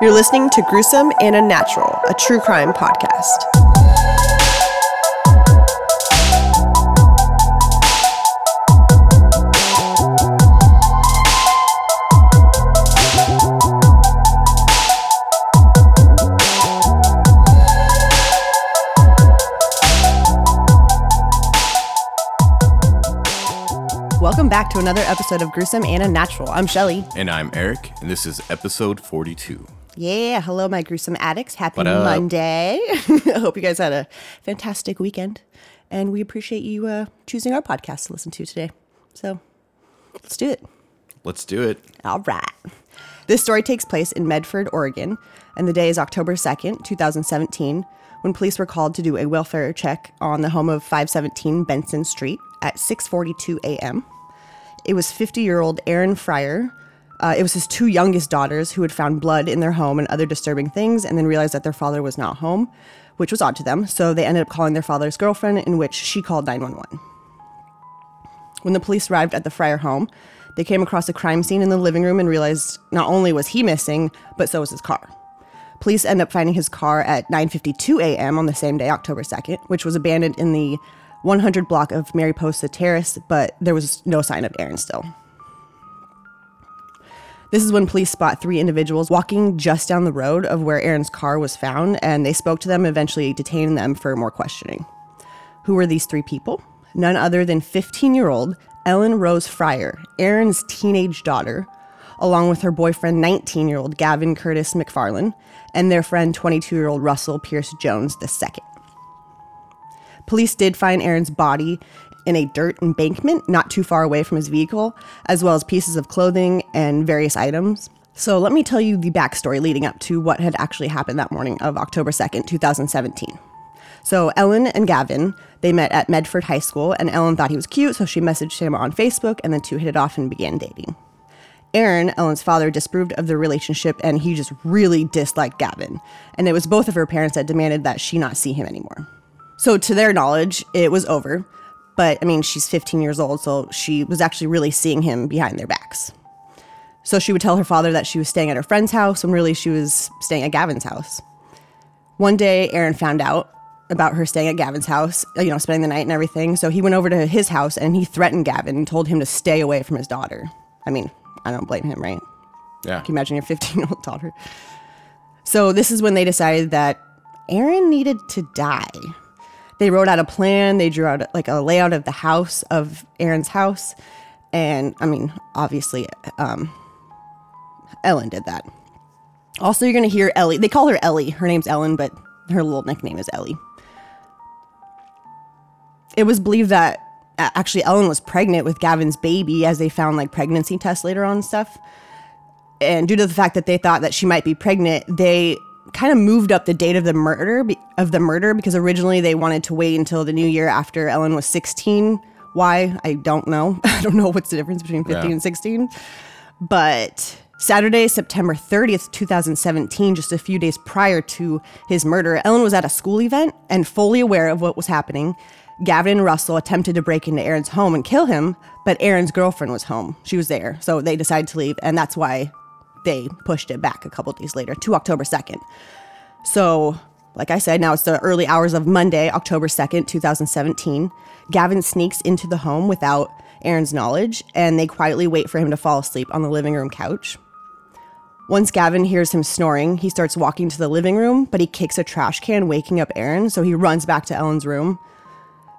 You're listening to Gruesome and Unnatural, a true crime podcast. Welcome back to another episode of Gruesome and Unnatural. I'm Shelly. And I'm Eric, and this is episode 42. Yeah, hello, my gruesome addicts. Happy Monday. I hope you guys had a fantastic weekend, and we appreciate you uh, choosing our podcast to listen to today. So let's do it. Let's do it. All right. This story takes place in Medford, Oregon, and the day is October 2nd, 2017, when police were called to do a welfare check on the home of 517 Benson Street at 6:42 a.m. It was 50-year-old Aaron Friar. Uh, it was his two youngest daughters who had found blood in their home and other disturbing things, and then realized that their father was not home, which was odd to them. So they ended up calling their father's girlfriend, in which she called 911. When the police arrived at the Friar home, they came across a crime scene in the living room and realized not only was he missing, but so was his car. Police end up finding his car at 9:52 a.m. on the same day, October 2nd, which was abandoned in the 100 block of Mariposa Terrace, but there was no sign of Aaron still. This is when police spot three individuals walking just down the road of where Aaron's car was found, and they spoke to them, eventually detaining them for more questioning. Who were these three people? None other than 15 year old Ellen Rose Friar, Aaron's teenage daughter, along with her boyfriend, 19 year old Gavin Curtis Macfarlane, and their friend, 22 year old Russell Pierce Jones II. Police did find Aaron's body in a dirt embankment not too far away from his vehicle, as well as pieces of clothing and various items. So let me tell you the backstory leading up to what had actually happened that morning of October 2nd, 2017. So Ellen and Gavin, they met at Medford High School, and Ellen thought he was cute, so she messaged him on Facebook, and the two hit it off and began dating. Aaron, Ellen's father, disapproved of their relationship, and he just really disliked Gavin. And it was both of her parents that demanded that she not see him anymore. So, to their knowledge, it was over. But I mean, she's 15 years old, so she was actually really seeing him behind their backs. So, she would tell her father that she was staying at her friend's house when really she was staying at Gavin's house. One day, Aaron found out about her staying at Gavin's house, uh, you know, spending the night and everything. So, he went over to his house and he threatened Gavin and told him to stay away from his daughter. I mean, I don't blame him, right? Yeah. Can you imagine your 15 year old daughter? So this is when they decided that Aaron needed to die. They wrote out a plan. They drew out like a layout of the house of Aaron's house, and I mean, obviously, um, Ellen did that. Also, you're gonna hear Ellie. They call her Ellie. Her name's Ellen, but her little nickname is Ellie. It was believed that actually Ellen was pregnant with Gavin's baby, as they found like pregnancy tests later on and stuff and due to the fact that they thought that she might be pregnant, they kind of moved up the date of the murder of the murder because originally they wanted to wait until the new year after Ellen was 16. Why? I don't know. I don't know what's the difference between 15 Yeah. and 16. But Saturday, September 30th, 2017, just a few days prior to his murder, Ellen was at a school event and fully aware of what was happening. Gavin and Russell attempted to break into Aaron's home and kill him, but Aaron's girlfriend was home. She was there. So they decided to leave, and that's why they pushed it back a couple days later to October 2nd. So, like I said, now it's the early hours of Monday, October 2nd, 2017. Gavin sneaks into the home without Aaron's knowledge, and they quietly wait for him to fall asleep on the living room couch. Once Gavin hears him snoring, he starts walking to the living room, but he kicks a trash can, waking up Aaron, so he runs back to Ellen's room.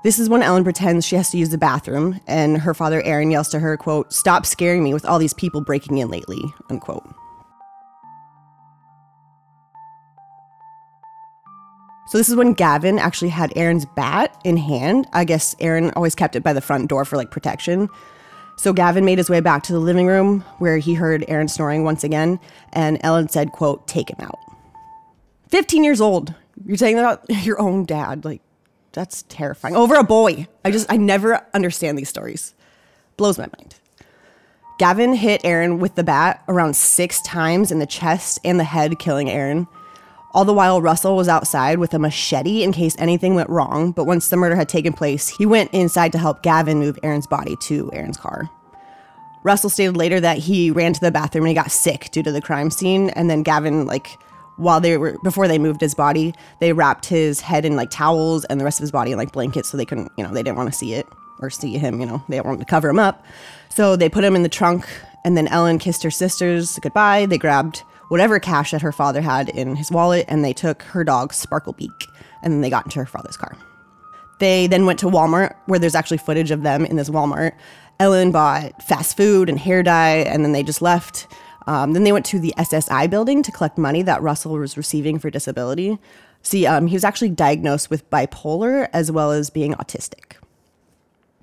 This is when Ellen pretends she has to use the bathroom, and her father Aaron yells to her, quote, Stop scaring me with all these people breaking in lately, unquote. So this is when Gavin actually had Aaron's bat in hand. I guess Aaron always kept it by the front door for like protection. So Gavin made his way back to the living room where he heard Aaron snoring once again, and Ellen said, quote, take him out. 15 years old. You're saying that about your own dad. Like, that's terrifying. Over a boy. I just, I never understand these stories. Blows my mind. Gavin hit Aaron with the bat around six times in the chest and the head, killing Aaron. All the while, Russell was outside with a machete in case anything went wrong. But once the murder had taken place, he went inside to help Gavin move Aaron's body to Aaron's car. Russell stated later that he ran to the bathroom and he got sick due to the crime scene. And then Gavin, like, while they were before they moved his body, they wrapped his head in like towels and the rest of his body in like blankets so they couldn't, you know, they didn't want to see it or see him, you know, they wanted to cover him up. So they put him in the trunk and then Ellen kissed her sisters goodbye. They grabbed whatever cash that her father had in his wallet and they took her dog Sparklebeak and then they got into her father's car. They then went to Walmart, where there's actually footage of them in this Walmart. Ellen bought fast food and hair dye, and then they just left. Um, then they went to the SSI building to collect money that Russell was receiving for disability. See, um, he was actually diagnosed with bipolar as well as being autistic.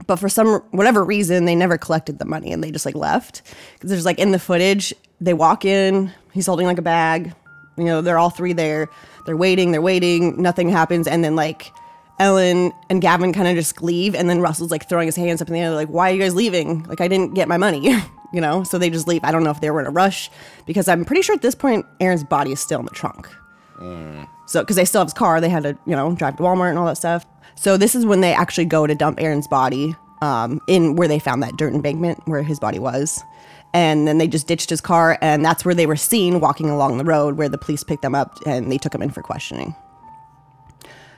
But for some whatever reason, they never collected the money and they just like left. Because there's like in the footage, they walk in, he's holding like a bag. You know, they're all three there. They're waiting, they're waiting, nothing happens, and then like Ellen and Gavin kind of just leave, and then Russell's like throwing his hands up in the air, like, "Why are you guys leaving? Like, I didn't get my money." you know, so they just leave. I don't know if they were in a rush because I'm pretty sure at this point Aaron's body is still in the trunk. So, because they still have his car, they had to, you know, drive to Walmart and all that stuff. So this is when they actually go to dump Aaron's body um, in where they found that dirt embankment where his body was. And then they just ditched his car, and that's where they were seen walking along the road where the police picked them up and they took him in for questioning.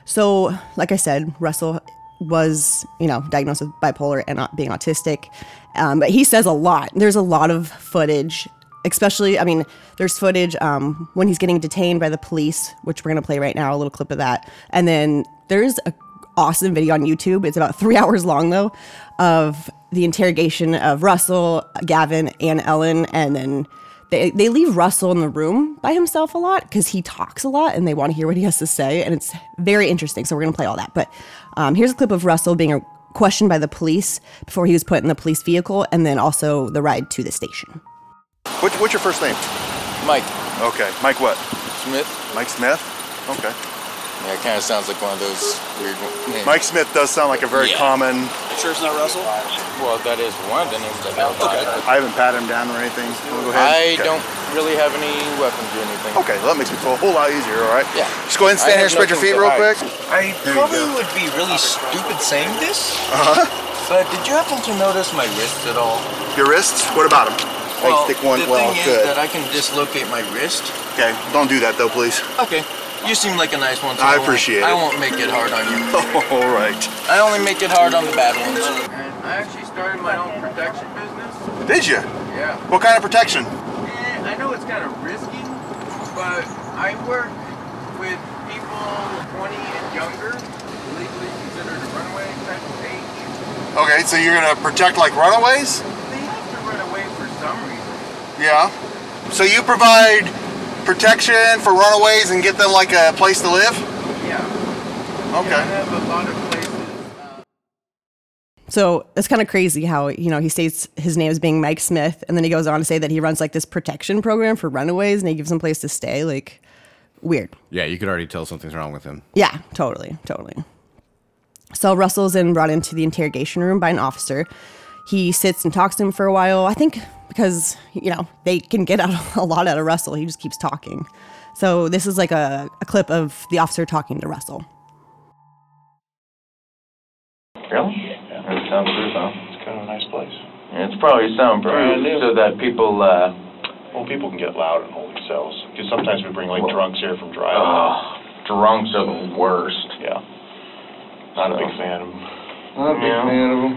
So, like I said, Russell was, you know, diagnosed with bipolar and not being autistic. Um, but he says a lot. There's a lot of footage, especially, I mean, there's footage um, when he's getting detained by the police, which we're going to play right now, a little clip of that. And then there's a awesome video on YouTube. It's about three hours long, though, of the interrogation of Russell, Gavin, and Ellen. And then they, they leave Russell in the room by himself a lot because he talks a lot and they want to hear what he has to say. And it's very interesting. So we're going to play all that. But um, here's a clip of Russell being questioned by the police before he was put in the police vehicle and then also the ride to the station. What, what's your first name? Mike Okay. Mike what? Smith. Mike Smith? Okay. Yeah, it kind of sounds like one of those weird names. Mike Smith does sound like a very Yeah. common. Sure it's not Russell? Well, that is one of the names I know about. I haven't patted him down or anything. Wanna go ahead? I Okay. don't really have any weapons or anything. Okay, well, that makes me feel a whole lot easier, all right? Yeah. Just go ahead and stand here spread your feet real quick. I you probably would be really stupid saying this, Uh-huh. but did you happen to notice my wrists at all? Your wrists? What about them? Well, stick one. the well, thing good. is that I can dislocate my wrist. Okay, don't do that though, please. Okay. You seem like a nice one. So I appreciate I it. I won't make it hard on you. all right. I only make it hard on the bad ones. And I actually started my own protection business. Did you? Yeah. What kind of protection? Eh, I know it's kind of risky, but I work with people 20 and younger, legally considered a runaway type of age. Okay, so you're gonna protect like runaways? They have to run away for some reason. Yeah. So you provide protection for runaways and get them like a place to live? Yeah. Yeah, I Okay. have a lot of. Uh, So it's kind of crazy how, you know, he states his name as being Mike Smith, and then he goes on to say that he runs like this protection program for runaways and he gives them place to stay. Like, weird. Yeah, you could already tell something's wrong with him. Yeah, totally, totally. So Russell's then brought into the interrogation room by an officer. He sits and talks to him for a while. I think because you know they can get out a lot out of Russell. He just keeps talking. So this is like a, a clip of the officer talking to Russell. Really? Yeah. That soundproof, huh? It's kind of a nice place. Yeah, it's probably soundproof Brand so that people, uh, Well, people can get loud in holding cells because sometimes we bring like Well- drunks here from driving. oh, drunks are the worst. yeah. Not a big fan of them. Not a big Yeah. fan of 'em.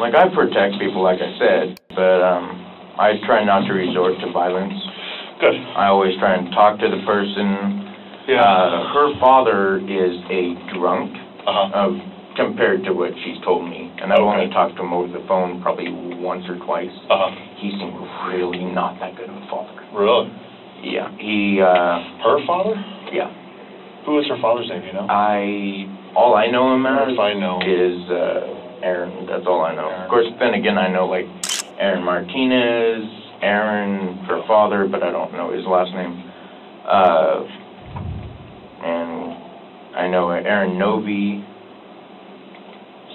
Like, I protect people, like I said, but, um, I try not to resort to violence. Good. I always try and talk to the person. Uh, her father is a drunk, Uh-huh. uh, compared to what she's told me. And I've only Okay. talked to him over the phone probably once or twice. Uh-huh. He seemed really not that good of a father. Really? Yeah, he, uh, Her father? yeah. Who is her father's name, you know? I, all I know him as If I know. is, uh, Aaron, that's all I know. Of course, then again, I know like Aaron Martinez, Aaron, her father, but I don't know his last name. Uh, and I know Aaron Novi.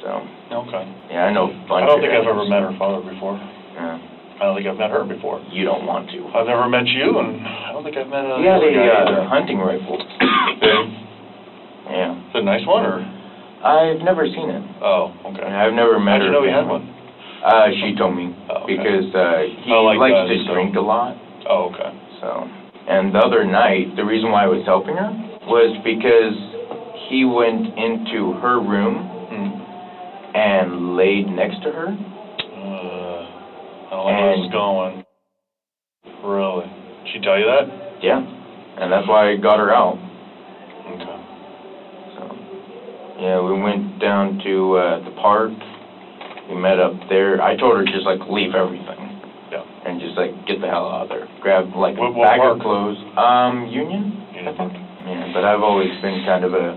So, Okay. yeah, I know a bunch I don't of think I've ever Aarons. met her father before. Yeah. I don't think I've met her before. You don't want to. I've never met you, and I don't think I've met a. He had guy uh, hunting rifle. Yeah. Is it a nice one, or? I've never seen it. Oh, okay. I've never met How'd her. you know he had one? Uh, she told me Oh, okay. because uh, he I like likes that, to so- drink a lot. Oh, okay. So, and the other night, the reason why I was helping her was because he went into her room Hmm. and laid next to her. Uh, I don't like where this is And- going. Really? She tell you that? Yeah, and that's why I got her out. Okay. Yeah, we went down to uh, the park. We met up there. I told her just like leave everything Yeah. and just like get the hell out of there. Grab like a What- what bag park? of clothes. Um, Union, I Yeah. think. Yeah, but I've always been kind of a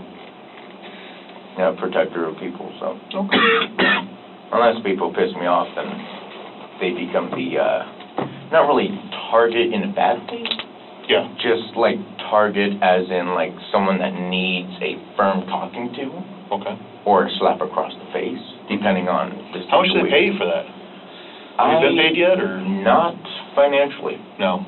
you know, protector of people, so. Okay. Unless people piss me off, then they become the, uh, not really target in a bad way, Yeah. just like target as in like someone that needs a firm talking to Okay. or a slap across the face, depending on the situation. How much do they pay you for that? Have you been paid yet, or? Not financially, No.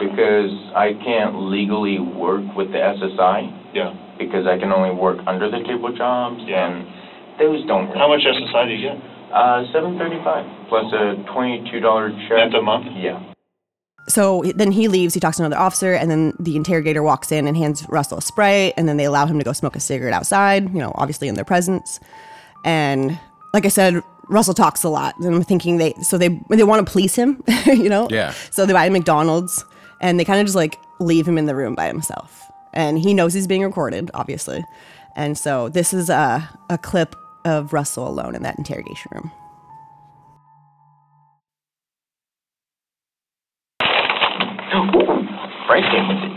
because I can't legally work with the SSI, Yeah. because I can only work under the table jobs, Yeah. and those don't. How much SSI do you get? Uh, seven thirty-five, plus a twenty-two dollar check. Net a month? Yeah. So then he leaves, he talks to another officer, and then the interrogator walks in and hands Russell a spray, and then they allow him to go smoke a cigarette outside, you know, obviously in their presence. And like I said, Russell talks a lot, and I'm thinking they, so they, they want to please him, you know? Yeah. So they buy him McDonald's, and they kind of just like leave him in the room by himself. And he knows he's being recorded, obviously. And so this is a, a clip of Russell alone in that interrogation room. Mm,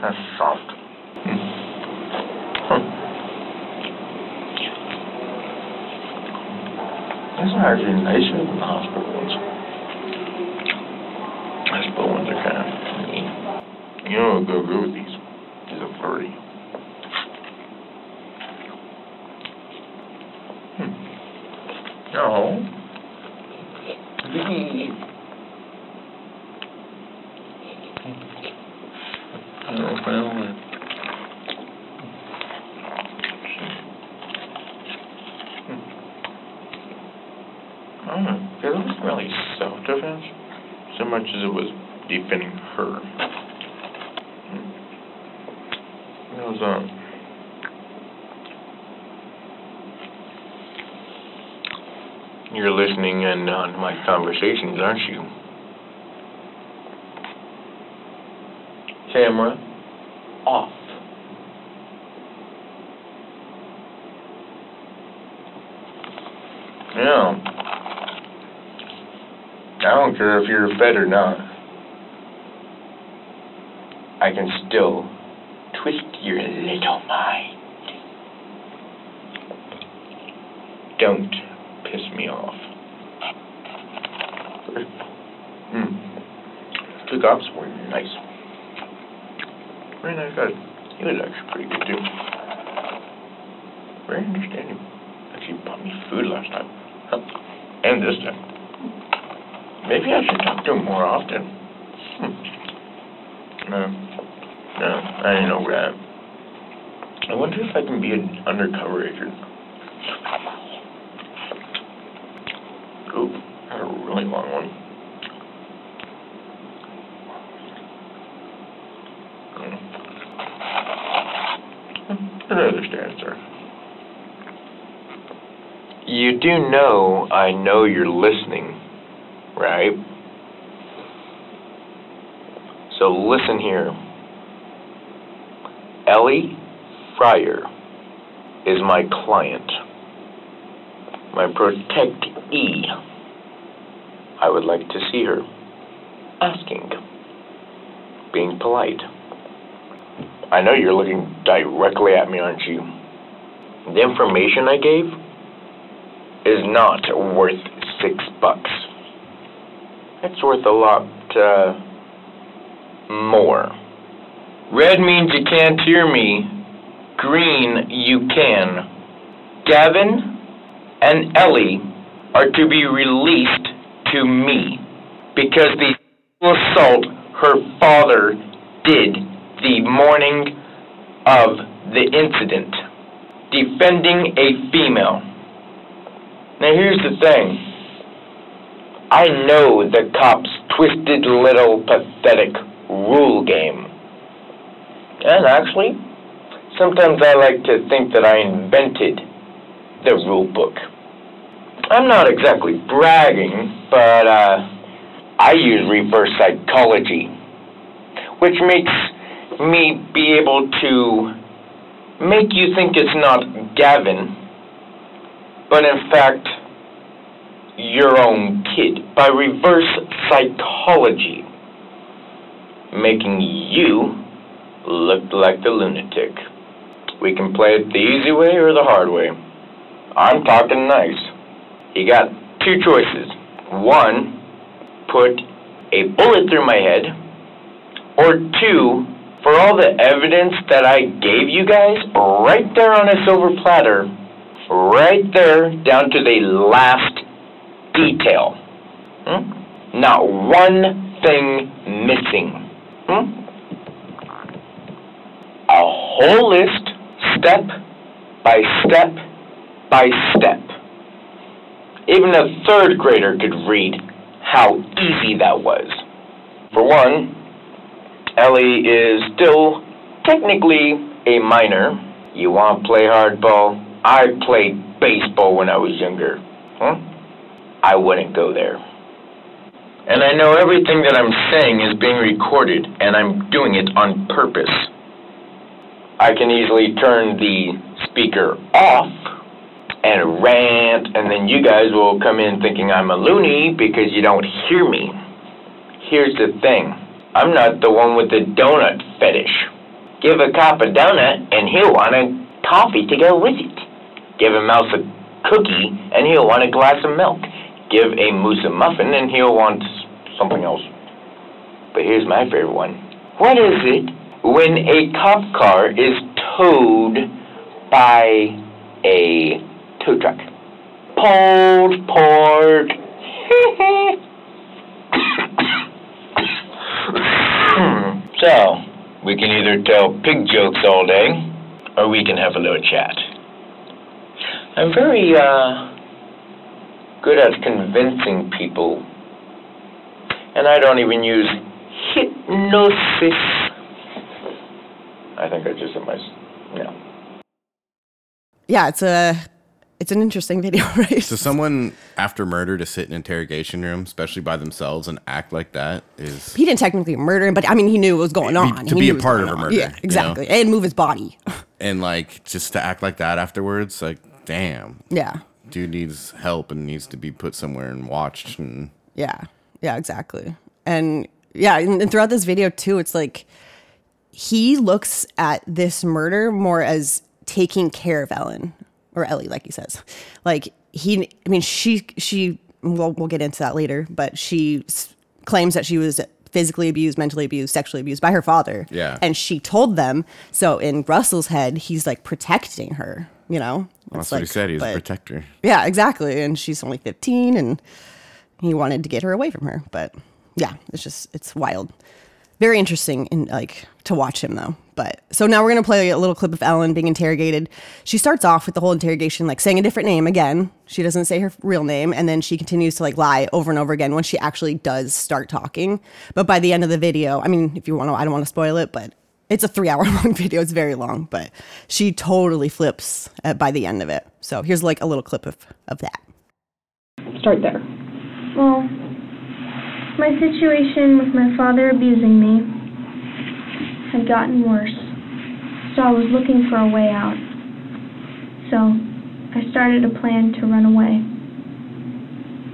That's soft. Mm. Hmm. These are actually nicer than the hospital ones. Hospital ones are kind of. You know what go good these? Is a furry. Hmm. No. Oh, well. I don't know. It wasn't really self-defense so much as it was defending her. It was, um, you're listening in on my conversations, aren't you? Camera off. Yeah. I don't care if you're fed or not. I can still twist your little mind. Don't piss me off. Hmm. Cops were nice. Very nice guy. He was actually pretty good too. Very understanding. Actually bought me food last time. And this time. Maybe I should talk to him more often. Hmm. No. No, I didn't know that. I wonder if I can be an undercover agent. Ooh, that's a really long one. I understand. You do know I know you're listening, right? So listen here. Ellie Friar is my client, my protectee. I would like to see her. Asking. Being polite. I know you're looking directly at me, aren't you? The information I gave is not worth six bucks. It's worth a lot, uh, more. Red means you can't hear me. Green, you can. Gavin and Ellie are to be released to me because the assault her father did the morning of the incident, defending a female. Now here's the thing. I know the cops' twisted little pathetic rule game. And actually, sometimes I like to think that I invented the rule book. I'm not exactly bragging, but uh, I use reverse psychology, which makes me be able to make you think it's not Gavin, but in fact, your own kid by reverse psychology, making you look like the lunatic. We can play it the easy way or the hard way. I'm talking nice. You got two choices. One, put a bullet through my head, or two, for all the evidence that I gave you guys, right there on a silver platter, right there down to the last detail. Hmm? Not one thing missing. Hmm? A whole list, step by step by step. Even a third grader could read how easy that was. For one, Ellie is still technically a minor. You want to play hardball? I played baseball when I was younger. Huh? I wouldn't go there. And I know everything that I'm saying is being recorded, and I'm doing it on purpose. I can easily turn the speaker off and rant, and then you guys will come in thinking I'm a loony because you don't hear me. Here's the thing I'm not the one with the donut fetish. Give a cop a donut, and he'll want a coffee to go with it. Give a mouse a cookie, and he'll want a glass of milk. Give a moose a muffin, and he'll want something else. But here's my favorite one. What is it when a cop car is towed by a tow truck? Pulled port. so, we can either tell pig jokes all day, or we can have a little chat. I'm very, uh, good at convincing people. And I don't even use hypnosis. I think I just said my, no. Yeah, Yeah it's a it's an interesting video, right? So someone after murder to sit in interrogation room, especially by themselves, and act like that is he didn't technically murder him, but I mean, he knew what was going Be- on. to He be a part of a murder, Yeah, you know? exactly, and move his body. and like just to act like that afterwards, like damn, Yeah, dude needs help and needs to be put somewhere and watched. And yeah, yeah, exactly. And yeah, and, and throughout this video too, it's like he looks at this murder more as taking care of Ellen or Ellie, like he says. Like he, I mean, she, she. We'll we'll get into that later, but she s- claims that she was physically abused, mentally abused, sexually abused by her father. Yeah. and she told them. So in Russell's head, he's like protecting her. You know, that's It's what he said. He was a protector. yeah, exactly. And she's only 15 and he wanted to get her away from her. But yeah, it's just, it's wild. Very interesting in like to watch him though. But so now we're going to play a little clip of Ellen being interrogated. She starts off with the whole interrogation like saying a different name again. She doesn't say her real name and then she continues to like lie over and over again when she actually does start talking. But by the end of the video, I mean, if you want to, I don't want to spoil it, but it's a three hour long video. It's very long, but she totally flips uh, by the end of it. So here's like a little clip of, of that. Start there. Well, my situation with my father abusing me had gotten worse, so I was looking for a way out. So I started a plan to run away.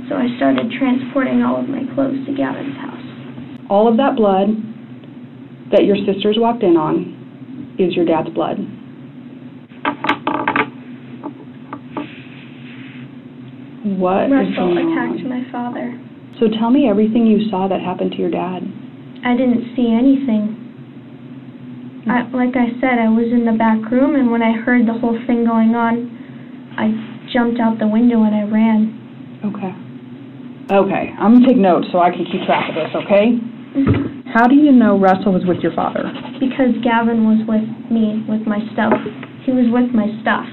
So I started transporting all of my clothes to Gavin's house. All of that blood that your sisters walked in on is your dad's blood. What Russell attacked my father. So tell me everything you saw that happened to your dad. I didn't see anything. I, like I said, I was in the back room, and when I heard the whole thing going on, I jumped out the window and I ran. Okay. Okay, I'm gonna take notes so I can keep track of this, okay? Mm-hmm. How do you know Russell was with your father? Because Gavin was with me with my stuff. He was with my stuff.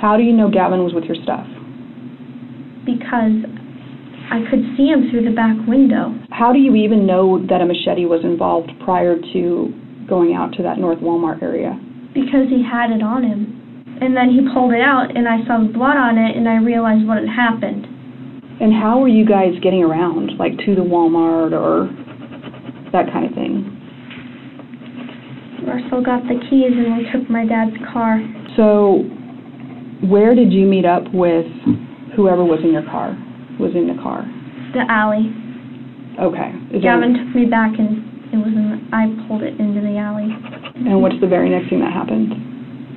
How do you know Gavin was with your stuff? because I could see him through the back window. How do you even know that a machete was involved prior to going out to that North Walmart area? because he had it on him. And then he pulled it out, and I saw blood on it, and I realized what had happened. And how were you guys getting around, like to the Walmart or that kind of thing? Russell got the keys, and we took my dad's car. So, where did you meet up with whoever was in your car? Was in the car? The alley. Okay. Is there- Gavin took me back, and it was in. I pulled it into the alley. And what's the very next thing that happened?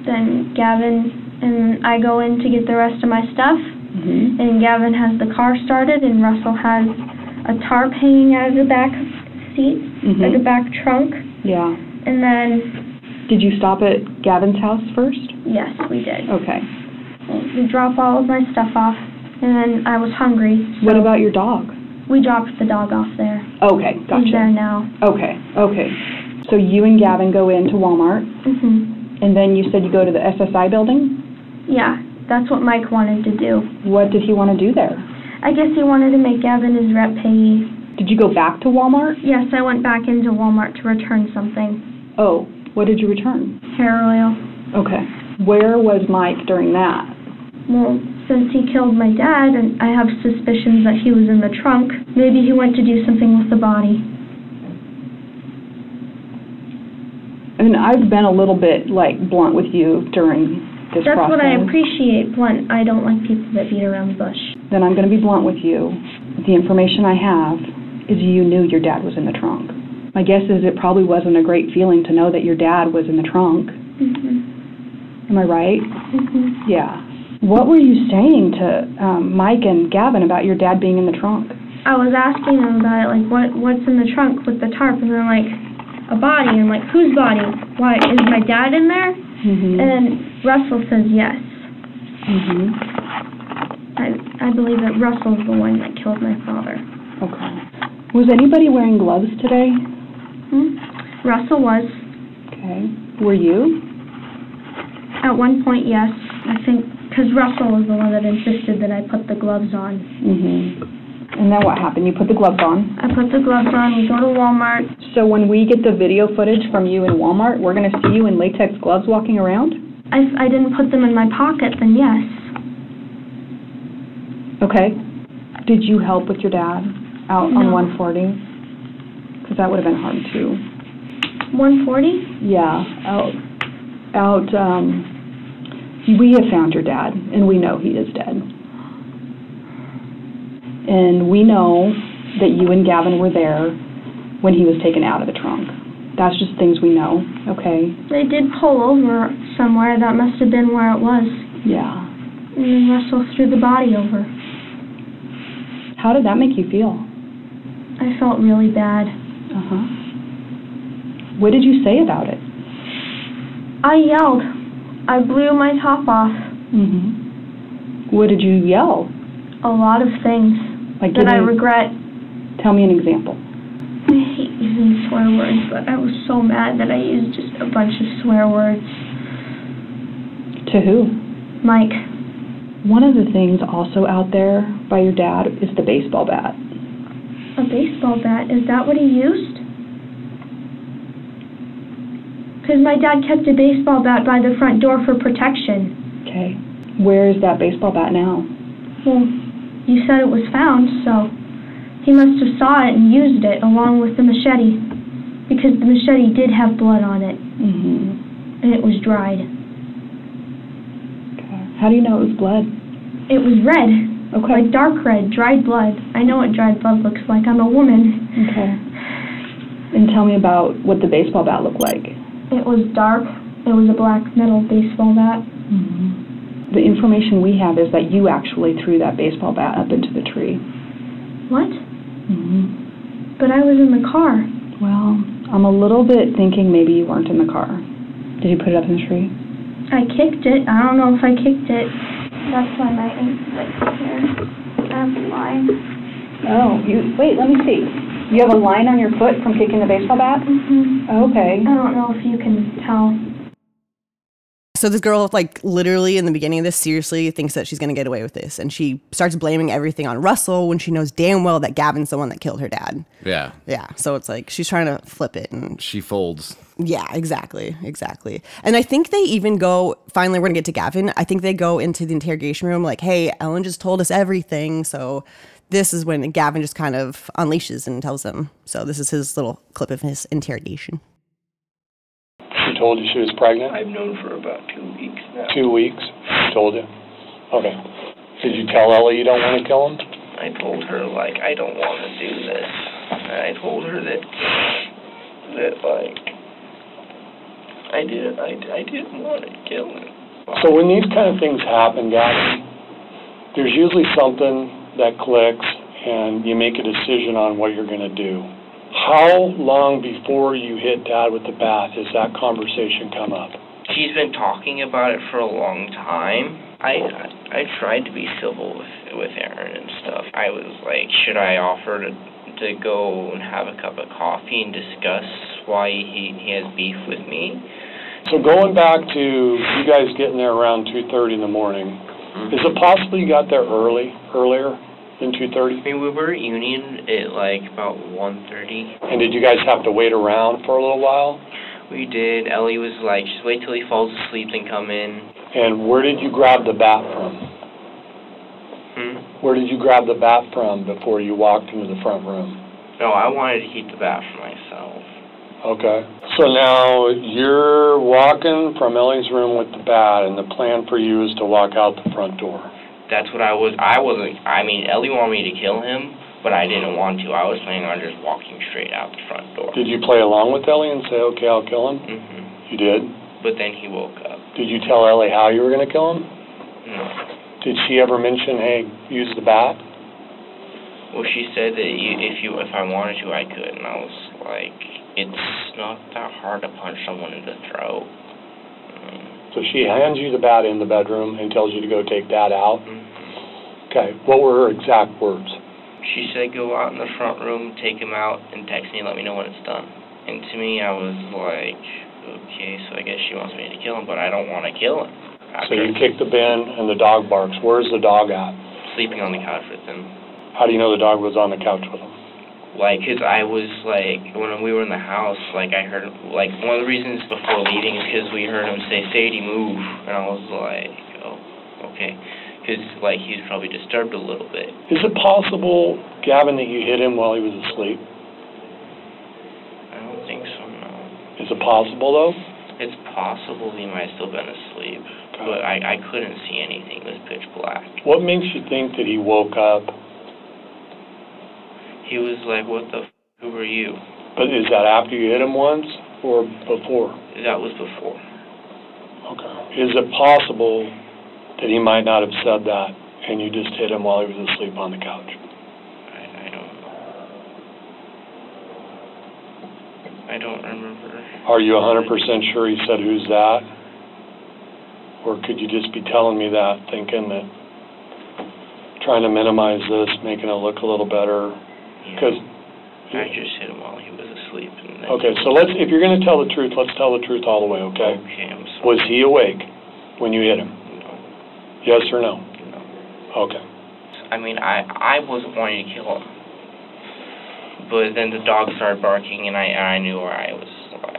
Then Gavin and I go in to get the rest of my stuff, hmm and Gavin has the car started, and Russell has a tarp hanging out of the back seat, Mhm. like a back trunk. Yeah. And then, Did you stop at Gavin's house first? yes, we did. Okay. We drop all of my stuff off, and then I was hungry. So What about your dog? We dropped the dog off there. Okay, He's there gotcha. now. Okay, okay. So you and Gavin go into Walmart, Mhm. and then you said you go to the SSI building? Yeah, that's what Mike wanted to do. What did he want to do there? I guess he wanted to make Gavin his rep payee. Did you go back to Walmart? Yes, I went back into Walmart to return something. Oh, what did you return? Hair oil. Okay. Where was Mike during that? Well, since he killed my dad, and I have suspicions that he was in the trunk, maybe he went to do something with the body. And I've been a little bit like blunt with you during this That's process. what I appreciate, Blunt. I don't like people that beat around the bush. Then I'm going to be blunt with you. The information I have is you knew your dad was in the trunk. My guess is it probably wasn't a great feeling to know that your dad was in the trunk. Mhm. Am I right? Mhm. Yeah. What were you saying to um, Mike and Gavin about your dad being in the trunk? I was asking them about it, like what what's in the trunk with the tarp, and they're like, a body. And like, whose body? Why is my dad in there? Mm-hmm. And then Russell says yes. mm-hmm. I I believe that Russell's the one that killed my father. Okay. Was anybody wearing gloves today? Hmm? Russell was. Okay. Were you? At one point, yes. I think because Russell was the one that insisted that I put the gloves on. Mm-hmm. And then what happened? You put the gloves on. I put the gloves on. We go to Walmart. So when we get the video footage from you in Walmart, we're going to see you in latex gloves walking around? I, I didn't put them in my pocket, then yes. Okay. Did you help with your dad out No. on 140? Because that would have been hard too. 140? Yeah, out, out, um, we have found your dad, and we know he is dead. And we know that you and Gavin were there when he was taken out of the trunk. That's just things we know, okay? They did pull over somewhere. That must have been where it was. Yeah. And then Russell threw the body over. How did that make you feel? I felt really bad. Uh-huh. What did you say about it? I yelled. I blew my top off. Mm-hmm. What did you yell? A lot of things Like, that I regret. Tell me an example. I hate using swear words, but I was so mad that I used just a bunch of swear words. To who? Mike, One of the things also out there by your dad is the baseball bat. a baseball bat. Is that what he used? Because my dad kept a baseball bat by the front door for protection. Okay. Where is that baseball bat now? Well, you said it was found, so he must have saw it and used it along with the machete. Because the machete did have blood on it, Mm-hmm. and it was dried. Okay. How do you know it was blood? It was red, Okay. like dark red, dried blood. I know what dried blood looks like. I'm a woman. Okay. And tell me about what the baseball bat looked like. It was dark. It was a black metal baseball bat. Mm-hmm. The information we have is that you actually threw that baseball bat up into the tree. What? Mm-hmm. But I was in the car. Well, I'm a little bit thinking maybe you weren't in the car. Did you put it up in the tree? I kicked it. I don't know if I kicked it. That's why my ink's like here. Have a. Oh, you wait. Let me see. You have a line on your foot from kicking the baseball bat. hmm Okay. I don't know if you can tell. So this girl, like literally in the beginning of this, seriously thinks that she's gonna get away with this, and she starts blaming everything on Russell when she knows damn well that Gavin's the one that killed her dad. Yeah. Yeah, so it's like she's trying to flip it, and She folds. yeah, exactly, exactly. And I think they even go. Finally, we're gonna get to Gavin. I think they go into the interrogation room like, "Hey, Ellen just told us everything." So this is when Gavin just kind of unleashes and tells them. So this is his little clip of his interrogation. She told you she was pregnant? I've known for about two weeks now. Two weeks? She told you? Okay. Did you tell Ellie you don't want to kill him? I told her like I don't want to do this. And I told her that that like I didn't I, I didn't want to kill him. So when these kind of things happen, Gavin, there's usually something that clicks and you make a decision on what you're going to do. How long before you hit dad with the bat has that conversation come up? She's been talking about it for a long time. I I tried to be civil with with Aaron and stuff. I was like, should I offer to to go and have a cup of coffee and discuss why he he has beef with me? So going back to you guys getting there around 2:30 in the morning, mm-hmm. is it possible you got there early, earlier than 2:30? I mean, we were at Union at like about 1:30. And did you guys have to wait around for a little while? We did. Ellie was like, just wait till he falls asleep, then come in. And where did you grab the bat from? Hmm? Where did you grab the bat from before you walked into the front room? No, I wanted to keep the bat for myself. Okay. So now you're walking from Ellie's room with the bat, and the plan for you is to walk out the front door. That's what I was. I wasn't. I mean, Ellie wanted me to kill him, but I didn't want to. I was planning on just walking straight out the front door. Did you play along with Ellie and say, okay, I'll kill him? hmm You did? But then he woke up. Did you tell Ellie how you were going to kill him? No. Did she ever mention, hey, use the bat? Well, she said that you, if you, if I wanted to, I could, and I was like, it's not that hard to punch someone in the throat. Um, So she hands you the bat in the bedroom and tells you to go take dad out. Okay. What were her exact words? She said, go out in the front room, take him out, and text me and let me know when it's done. And to me, I was like, okay, so I guess she wants me to kill him, but I don't want to kill him. So you kick the bin and the dog barks. Where's the dog at? sleeping on the couch with him. How do you know the dog was on the couch with him? Like, 'cause I was like, when we were in the house, like I heard, like one of the reasons before leaving is 'cause we heard him say, "Sadie, move," and I was like, oh, okay, 'cause like he's probably disturbed a little bit. Is it possible, Gavin, that you hit him while he was asleep? I don't think so, no. Is it possible, though? It's possible he might have still been asleep, but I I couldn't see anything. It was pitch black. What makes you think that he woke up? He was like, "What the? F- who are you?" But is that after you hit him once or before? That was before. Okay. Is it possible that he might not have said that and you just hit him while he was asleep on the couch? I I don't know. I don't remember. Are you 100% sure he said, who's that? Or could you just be telling me that, thinking that, trying to minimize this, making it look a little better? Yeah. Because, I just hit him while he was asleep. And then okay, so let's, if you're going to tell the truth, let's tell the truth all the way, okay? Okay, I'm sorry. Was he awake when you hit him? No, Yes or no? no. Okay. I mean, I I wasn't wanting to kill him, but then the dog started barking, and I and I knew where I was.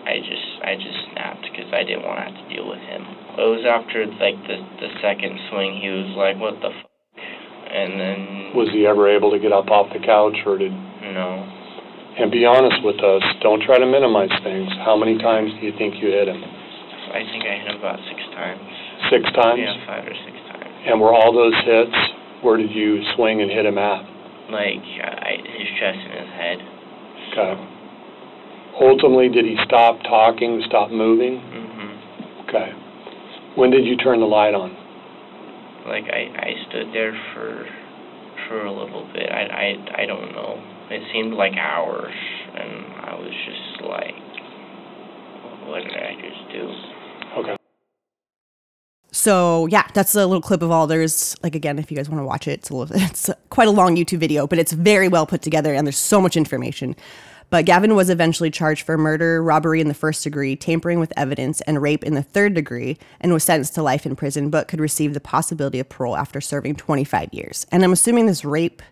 I just I just snapped because I didn't want to have to deal with him. It was after like the the second swing, he was like, "What the?" F-? And then Was he ever able to get up off the couch or did, no, and be honest with us, don't try to minimize things. How many times do you think you hit him? I think I hit him about six times. Six times? Yeah, five or six times. And were all those hits, where did you swing and hit him at? Like I, his chest and his head. Okay. Ultimately, did he stop talking, stop moving? Mhm. Okay. When did you turn the light on? Like I I stood there for for a little bit. I I I don't know. It seemed like hours, and I was just like, what did I just do? Okay. So yeah, that's a little clip of all. There's like again, if you guys want to watch it, it's a little, it's quite a long YouTube video, but it's very well put together and there's so much information. But Gavin was eventually charged for murder, robbery in the first degree, tampering with evidence, and rape in the third degree, and was sentenced to life in prison, but could receive the possibility of parole after serving 25 years. And I'm assuming this rape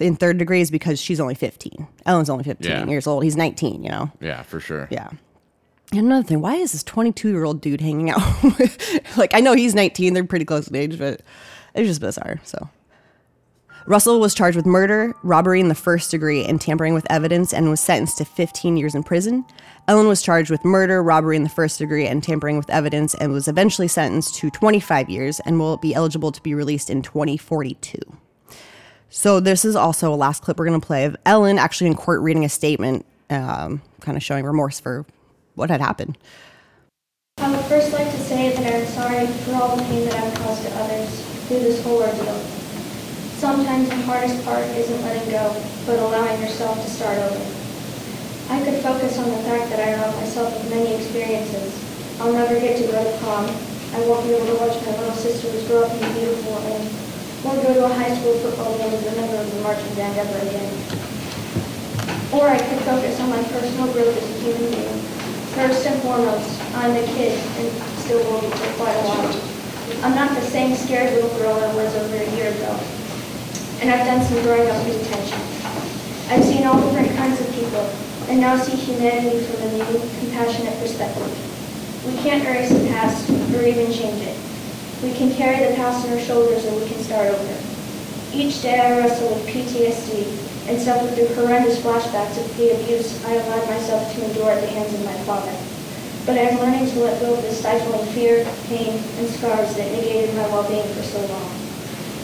in third degree is because she's only 15. Ellen's only 15 Yeah. years old. He's 19, you know? Yeah, for sure. Yeah. And another thing, why is this 22 year old dude hanging out? with- like, I know he's 19, they're pretty close in age, but it's just bizarre. So, Russell was charged with murder, robbery in the first degree, and tampering with evidence and was sentenced to 15 years in prison. Ellen was charged with murder, robbery in the first degree, and tampering with evidence and was eventually sentenced to 25 years and will be eligible to be released in 2042. So, this is also a last clip we're going to play of Ellen actually in court reading a statement, um, kind of showing remorse for what had happened. I would first like to say that I'm sorry for all the pain that I've caused to others through this whole ordeal. Sometimes the hardest part isn't letting go, but allowing yourself to start over. I could focus on the fact that I robbed myself of many experiences. I'll never get to go to prom. I won't be able to watch my little sisters grow up and be beautiful and or go to a high school football game as a member of the marching band ever again. Or I could focus on my personal growth as a human being. First and foremost, I'm a kid and still will be for quite a while. I'm not the same scared little girl I was over a year ago. And I've done some growing up in detention. I've seen all different kinds of people and now see humanity from a new, compassionate perspective. We can't erase the past or even change it. We can carry the past on our shoulders and we can start over. Each day I wrestle with PTSD and suffer through horrendous flashbacks of the abuse I allowed myself to endure at the hands of my father. But I'm learning to let go of the stifling fear, pain, and scars that negated my well-being for so long.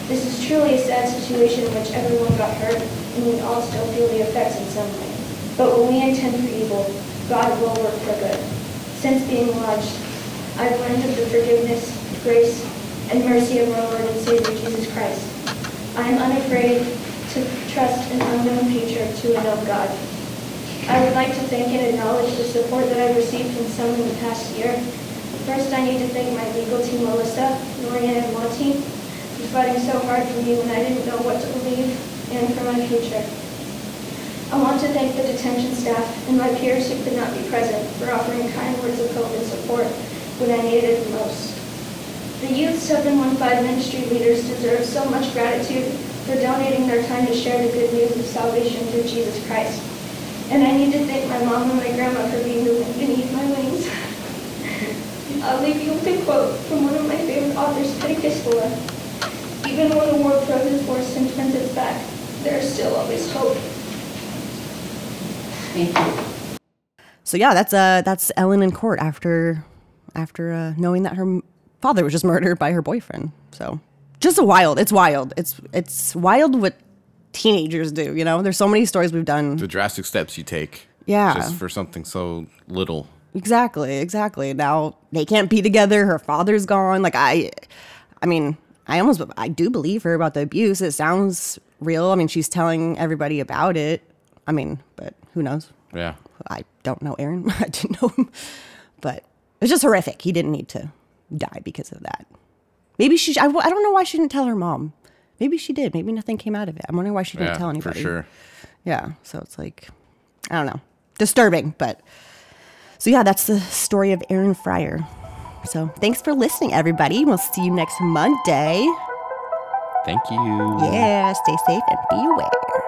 This is truly a sad situation in which everyone got hurt, and we all still feel the effects in some way. But when we intend for evil, God will work for good. Since being lodged, I've learned of the forgiveness, grace, and mercy of our Lord and Savior Jesus Christ. I am unafraid to trust an unknown future to a known God. I would like to thank and acknowledge the support that I've received from some in the past year. First, I need to thank my legal team, Melissa, Lorian, and Monty, for fighting so hard for me when I didn't know what to believe and for my future. I want to thank the detention staff and my peers who could not be present for offering kind words of hope and support when I needed it the most. The Youth 715 ministry leaders deserve so much gratitude for donating their time to share the good news of salvation through Jesus Christ. And I need to thank my mom and my grandma for being the wind beneath my wings. I'll leave you with a quote from one of my favorite authors, Teddy Kistola. Even when the world throws its worst and turns its back, there is still always hope. Thank you. So yeah, that's uh that's Ellen in court after after uh, knowing that her father was just murdered by her boyfriend. So just a wild. It's wild. It's it's wild what teenagers do. You know, there's so many stories we've done. The drastic steps you take. Yeah. Just for something so little. Exactly, exactly. Now they can't be together. Her father's gone. Like I, I mean, I almost I do believe her about the abuse. It sounds real. I mean, she's telling everybody about it. I mean, but who knows? Yeah. I don't know Aaron. I didn't know him, but it's just horrific. He didn't need to die because of that. Maybe she. I, I don't know why she didn't tell her mom. Maybe she did. Maybe nothing came out of it. I'm wondering why she didn't Yeah, tell for anybody. sure. Yeah. So it's like, I don't know, disturbing, but so yeah, that's the story of Aaron Friar. So thanks for listening, everybody. We'll see you next Monday. Thank you. Yeah, stay safe and be aware.